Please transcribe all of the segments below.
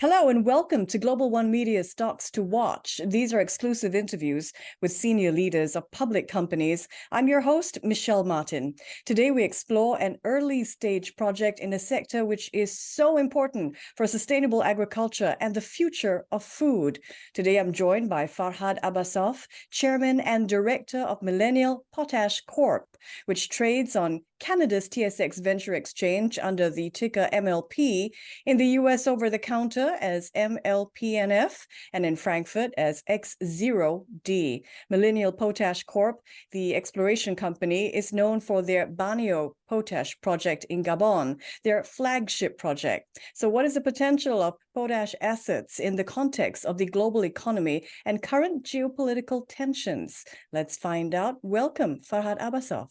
Hello and welcome to Global One Media Stocks to Watch. These are exclusive interviews with senior leaders of public companies. I'm your host, Michelle Martin. Today we explore an early stage project in a sector which is so important for sustainable agriculture and the future of food. Today I'm joined by Farhad Abasov, Chairman and Director of Millennial Potash Corp, which trades on Canada's TSX Venture Exchange under the ticker MLP, in the US over the counter as MLPNF, and in Frankfurt as X0D. Millennial Potash Corp, the exploration company, is known for their Banio potash project in Gabon, their flagship project. So, what is the potential of potash assets in the context of the global economy and current geopolitical tensions? Let's find out. Welcome, Farhad Abasov.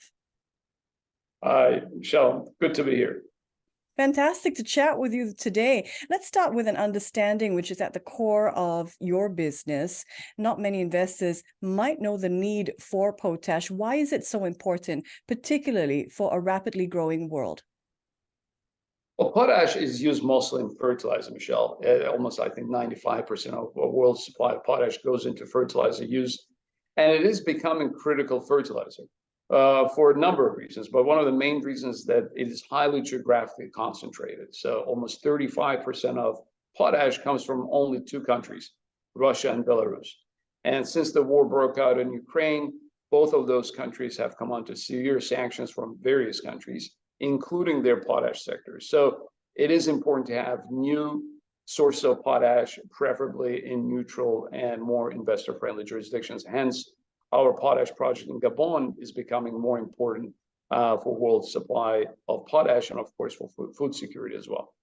Hi, Michelle. Good to be here. Fantastic to chat with you today. Let's start with an understanding which is at the core of your business. Not many investors might know the need for potash. Why is it so important, particularly for a rapidly growing world? Well, potash is used mostly in fertilizer, Michelle. Uh, almost, I think, 95% of the world's supply of potash goes into fertilizer use, and it is becoming critical fertilizer uh, for a number of reasons. But one of the main reasons that it is highly geographically concentrated. So almost 35% of potash comes from only two countries, Russia and Belarus. And since the war broke out in Ukraine, both of those countries have come under severe sanctions from various countries, including their potash sectors. So it is important to have new sources of potash, preferably in neutral and more investor-friendly jurisdictions. Hence, our potash project in Gabon is becoming more important uh, for world supply of potash and of course for food security as well.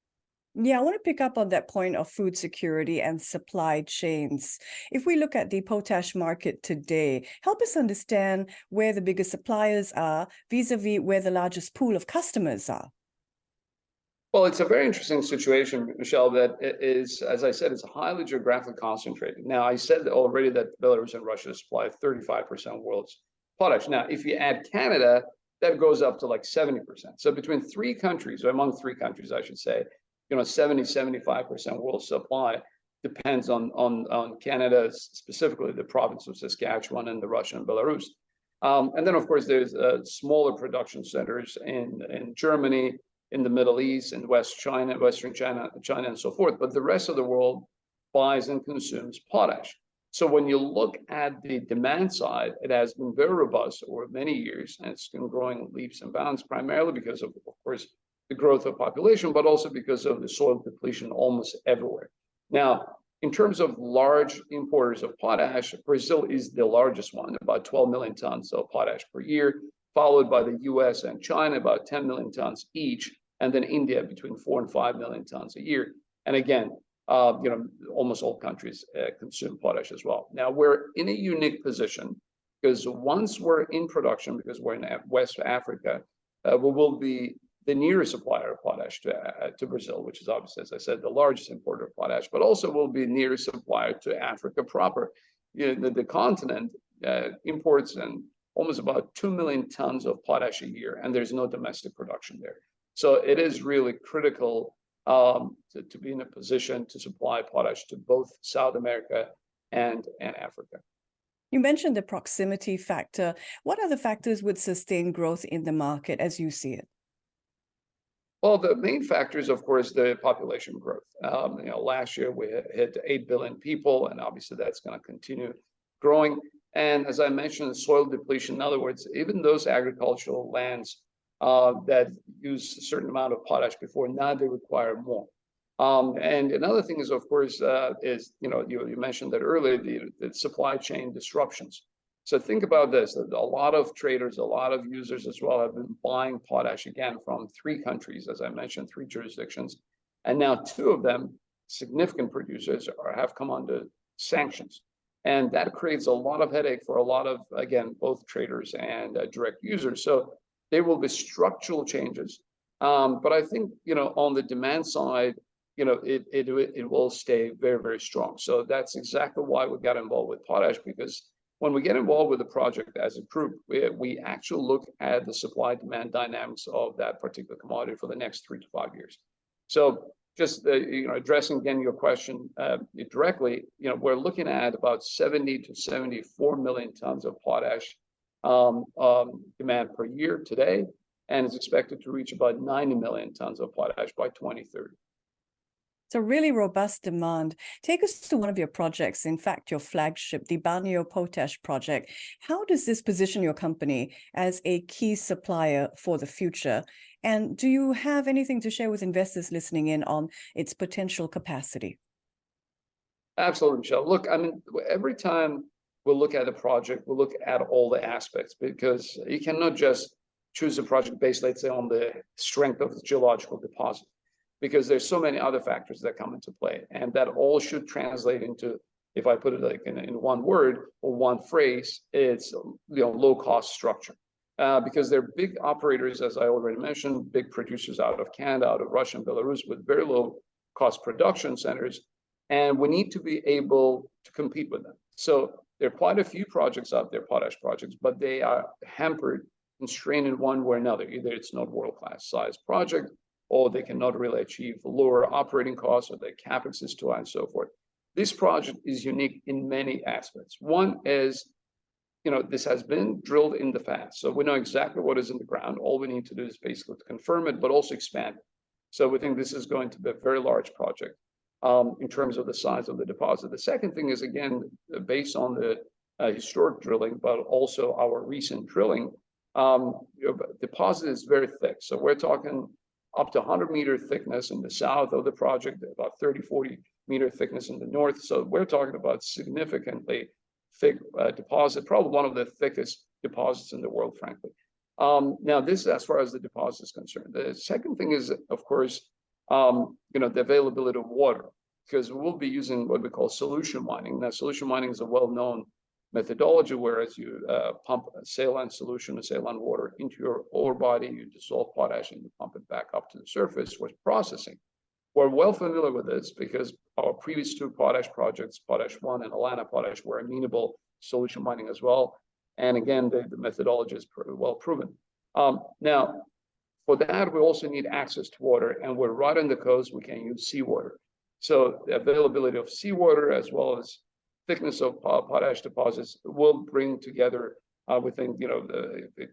Yeah, I want to pick up on that point of food security and supply chains. If we look at the potash market today, help us understand where the biggest suppliers are vis-a-vis where the largest pool of customers are. Well, it's a very interesting situation, Michelle, that is, as I said, it's highly geographically concentrated. Now, I said already that Belarus and Russia supply 35% of world's potash. Now, if you add Canada, that goes up to like 70%. So between three countries, or among three countries, I should say, you know, 70, 75% world supply depends on, on, on Canada, specifically the province of Saskatchewan and the Russia and Belarus. Um, and then, of course, there's uh, smaller production centers in, in Germany, in the Middle East and West China, Western China, China, and so forth. But the rest of the world buys and consumes potash. So when you look at the demand side, it has been very robust over many years, and it's been growing leaps and bounds, primarily because of, of course, the growth of population, but also because of the soil depletion almost everywhere. Now, in terms of large importers of potash, Brazil is the largest one, about 12 million tons of potash per year, followed by the US and China, about 10 million tons each and then India between four and five million tons a year. And again, uh, you know, almost all countries uh, consume potash as well. Now we're in a unique position because once we're in production, because we're in West Africa, uh, we will be the nearest supplier of potash to, Brazil, which is obviously, as I said, the largest importer of potash, but also will be nearest supplier to Africa proper. You know, the, continent imports almost about 2 million tons of potash a year, and there's no domestic production there. So it is really critical um, to, to be in a position to supply potash to both South America and, and Africa. You mentioned the proximity factor. What other factors would sustain growth in the market as you see it? Well, the main factor is, of course, the population growth. Um, you know, last year we hit 8 billion people, and obviously that's going to continue growing. And as I mentioned, soil depletion, in other words, even those agricultural lands uh, that use a certain amount of potash before. Now they require more. Um, and another thing is, of course, uh, is you know you, you mentioned that earlier the, the supply chain disruptions. So think about this: a lot of traders, a lot of users as well, have been buying potash again from three countries, as I mentioned, three jurisdictions, and now two of them, significant producers, are, have come under sanctions, and that creates a lot of headache for a lot of again both traders and uh, direct users. So there will be structural changes. Um, but I think, you know, on the demand side, you know, it, will stay very, very strong. So that's exactly why we got involved with potash, because when we get involved with the project as a group, we, actually look at the supply demand dynamics of that particular commodity for the next three to five years. So just, you know, addressing again your question directly, you know, we're looking at about 70-74 million tons of potash Um, um, demand per year today, and is expected to reach about 90 million tons of potash by 2030. It's a really robust demand. Take us to one of your projects, in fact, your flagship, the Banio Potash Project. How does this position your company as a key supplier for the future? And do you have anything to share with investors listening in on its potential capacity? Absolutely, Michelle. Look, I mean, every time we look at the project, we'll look at all the aspects, because you cannot just choose a project based, let's say, on the strength of the geological deposit, because there's so many other factors that come into play, and that all should translate into, if I put it, like, in, in one word or one phrase, it's, you know, low-cost structure. Uh, because they're big operators, as I already mentioned, big producers out of Canada, out of Russia, and Belarus, with very low-cost production centers, and we need to be able to compete with them. So there are quite a few projects out there, potash projects, but they are hampered, constrained in one way or another. Either it's not world-class size project, or they cannot really achieve lower operating costs, or their CapEx is too high, and so forth. This project is unique in many aspects. One is, you know, this has been drilled in the past, so we know exactly what is in the ground. All we need to do is basically to confirm it, but also expand it. So we think this is going to be a very large project, Um, in terms of the size of the deposit. The second thing is, again, based on the uh, historic drilling, but also our recent drilling, um, deposit is very thick. So we're talking up to 100-meter thickness in the south of the project, about 30-40-meter thickness in the north. So we're talking about significantly thick uh, deposit, probably one of the thickest deposits in the world, frankly. Um, now, this is as far as the deposit is concerned. The second thing is, of course, Um, you know, the availability of water, because we'll be using what we call solution mining. Now, solution mining is a well-known methodology, whereas you uh, pump a saline solution, a saline water, into your ore body, you dissolve potash, and you pump it back up to the surface for processing. We're well familiar with this because our previous two potash projects, Potash 1 and Allana Potash, were amenable solution mining as well, and again, the methodology is well proven. Um, now, for that, we also need access to water, and we're right on the coast, we can use seawater. So the availability of seawater, as well as thickness of potash deposits, will bring together, uh, we think, you know, the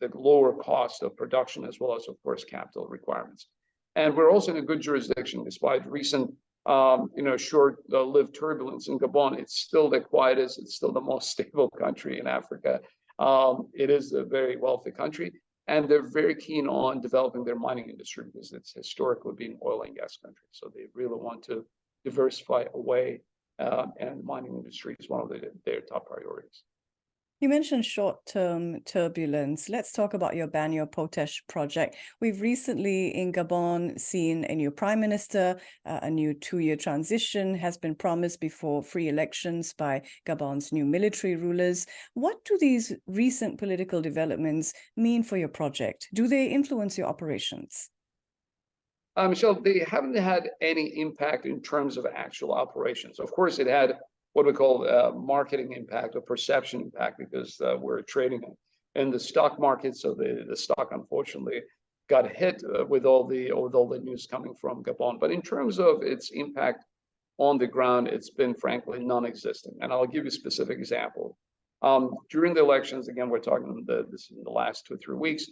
the lower cost of production, as well as, of course, capital requirements. And we're also in a good jurisdiction. Despite recent, um, you know, short-lived uh, turbulence in Gabon, it's still the quietest, it's still the most stable country in Africa. Um, it is a very wealthy country, and they're very keen on developing their mining industry because it's historically been oil and gas country. So they really want to diversify away, uh, and mining industry is one of their top priorities. You mentioned short-term turbulence. Let's talk about your Banio Potash Project. We've recently, in Gabon, seen a new prime minister. Uh, a new two-year transition has been promised before free elections by Gabon's new military rulers. What do these recent political developments mean for your project? Do they influence your operations? Uh, Michelle, they haven't had any impact in terms of actual operations. Of course, it had what we call uh, marketing impact or perception impact, because uh, we're trading in the stock market, so the the stock unfortunately got hit uh, with all the with all the news coming from Gabon. But in terms of its impact on the ground, it's been frankly non-existent, and I'll give you a specific example. Um, during the elections, again, we're talking this in the last two or three weeks,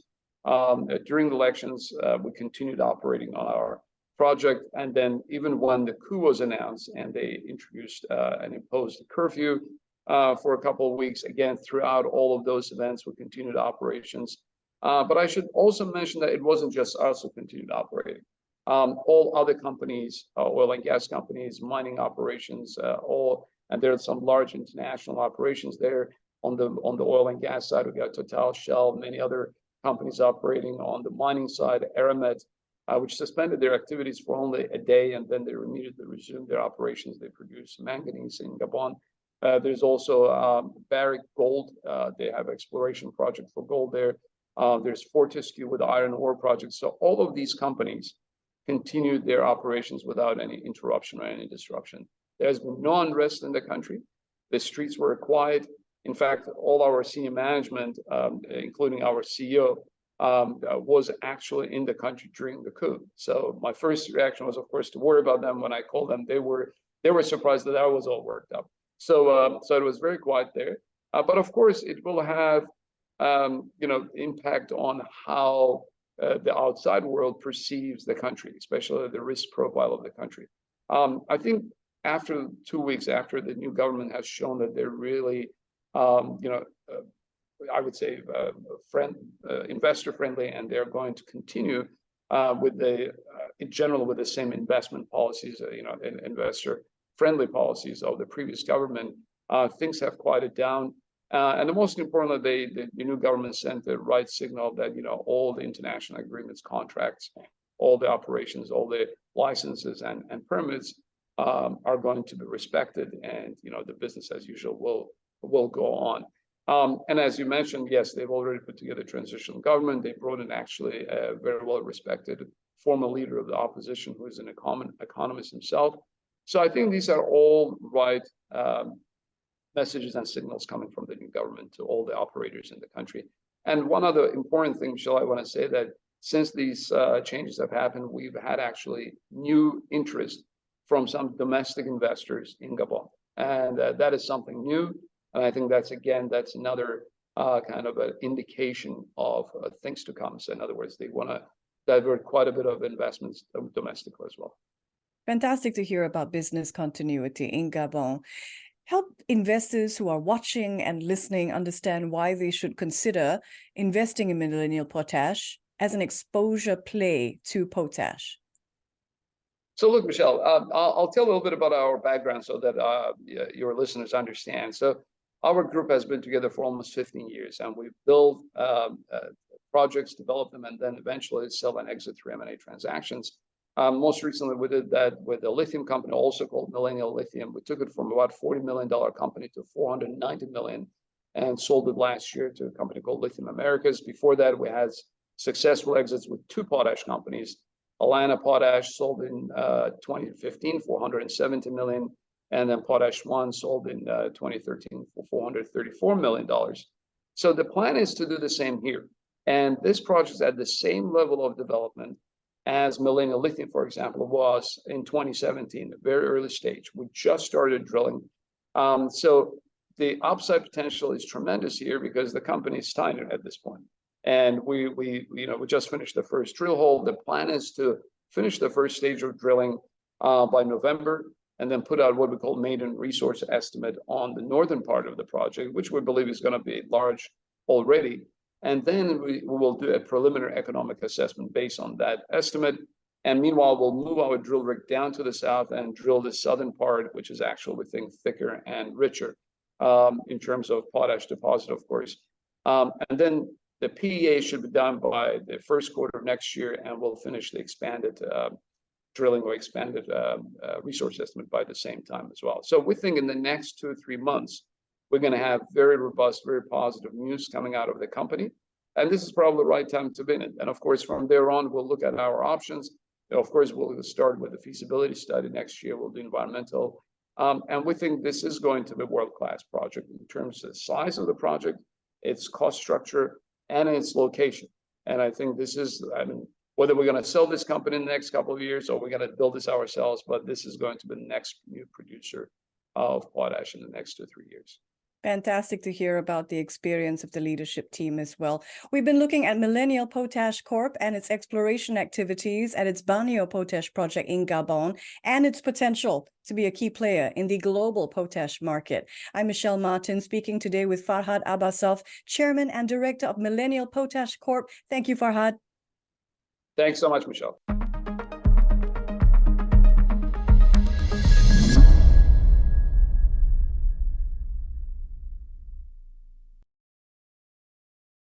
um, during the elections, we continued operating on our project, and then even when the coup was announced, and they introduced uh, and imposed a curfew uh, for a couple of weeks, again, throughout all of those events, we continued operations. Uh, but I should also mention that it wasn't just us who continued operating. Um, all other companies, oil and gas companies, mining operations, all, and there are some large international operations there. On the on the oil and gas side, we've got Total, Shell, many other companies operating. On the mining side, Eramet, which suspended their activities for only a day, and then they immediately resumed their operations. They produce manganese in Gabon. Uh, there's also um, Barrick Gold. Uh, they have exploration project for gold there. There's Fortescue with iron ore projects. So all of these companies continued their operations without any interruption or any disruption. There's been no unrest in the country. The streets were quiet. In fact, all our senior management, um, including our CEO, um, was actually in the country during the coup. So my first reaction was, of course, to worry about them. When I called them, they were they were surprised that I was all worked up. So um, so it was very quiet there. Uh, but of course, it will have um, you know impact on how uh, the outside world perceives the country, especially the risk profile of the country. Um, I think after two weeks after the new government has shown that they're really, um, you know, uh, I would say uh, friend, uh, investor friendly, and they're going to continue uh, with the, uh, in general, with the same investment policies, you know, investor friendly policies of the previous government. things have quieted down. Uh, and the most importantly, they, the, the new government sent the right signal that you know all the international agreements, contracts, all the operations, all the licenses and, and permits um, are going to be respected, and you know the business as usual will will go on. Um, and as you mentioned, yes, they've already put together a transitional government. They brought in actually a very well respected former leader of the opposition, who is an econ economist himself. So I think these are all right um, messages and signals coming from the new government to all the operators in the country. And one other important thing, Michelle, I want to say that since these uh, changes have happened, we've had actually new interest from some domestic investors in Gabon. And uh, that is something new. And I think that's, again, that's another uh, kind of an indication of uh, things to come. So in other words, they want to divert quite a bit of investments domestically as well. Fantastic to hear about business continuity in Gabon help investors who are watching and listening understand why they should consider investing in Millennial Potash as an exposure play to potash? So look, Michelle, uh, I'll, I'll, tell a little bit about our background so that uh, your listeners understand. So our group has been together for almost 15 years, and we've built um, uh, projects, developed them, and then eventually sell and exit through M&A transactions. Um, most recently, we did that with a lithium company, also called Millennial Lithium. We took it from about $40 million company to 490 million and sold it last year to a company called Lithium Americas. Before that, we had successful exits with two potash companies. Allana Potash sold in uh, 2015 for 170 million, and then Potash One sold in uh, 2013 for 434 million dollars. So the plan is to do the same here, and this project is at the same level of development as Millennial Lithium, for example, was in 2017, a very early stage. We just started drilling. Um, so the upside potential is tremendous here because the company is tiny at this point. And we, we, you know, we just finished the first drill hole. The plan is to finish the first stage of drilling uh, by November and then put out what we call maiden resource estimate on the northern part of the project, which we believe is going to be large already. And then we, we will do a preliminary economic assessment based on that estimate. And meanwhile, we'll move our drill rig down to the south and drill the southern part, which is actually, we think, thicker and richer um, in terms of potash deposit, of course. Um, and then the PEA should be done by the first quarter of next year, and we'll finish the expanded uh, drilling or expanded uh, uh, resource estimate by the same time as well. So we think in the next two or three months, we're going to have very robust, very positive news coming out of the company. And this is probably the right time to be in it. And of course, from there on, we'll look at our options. Of course, we'll start with the feasibility study next year. We'll do environmental. Um, and we think this is going to be a world-class project in terms of the size of the project, its cost structure, and its location. And I think this is, I mean, whether we're going to sell this company in the next couple of years or we're going to build this ourselves, but this is going to be the next new producer of potash in the next two, three years. Fantastic to hear about the experience of the leadership team as well. We've been looking at Millennial Potash Corp and its exploration activities at its Banio Potash project in Gabon and its potential to be a key player in the global potash market. I'm Michelle Martin speaking today with Farhad Abasov, Chairman and Director of Millennial Potash Corp. Thank you, Farhad. Thanks so much, Michelle.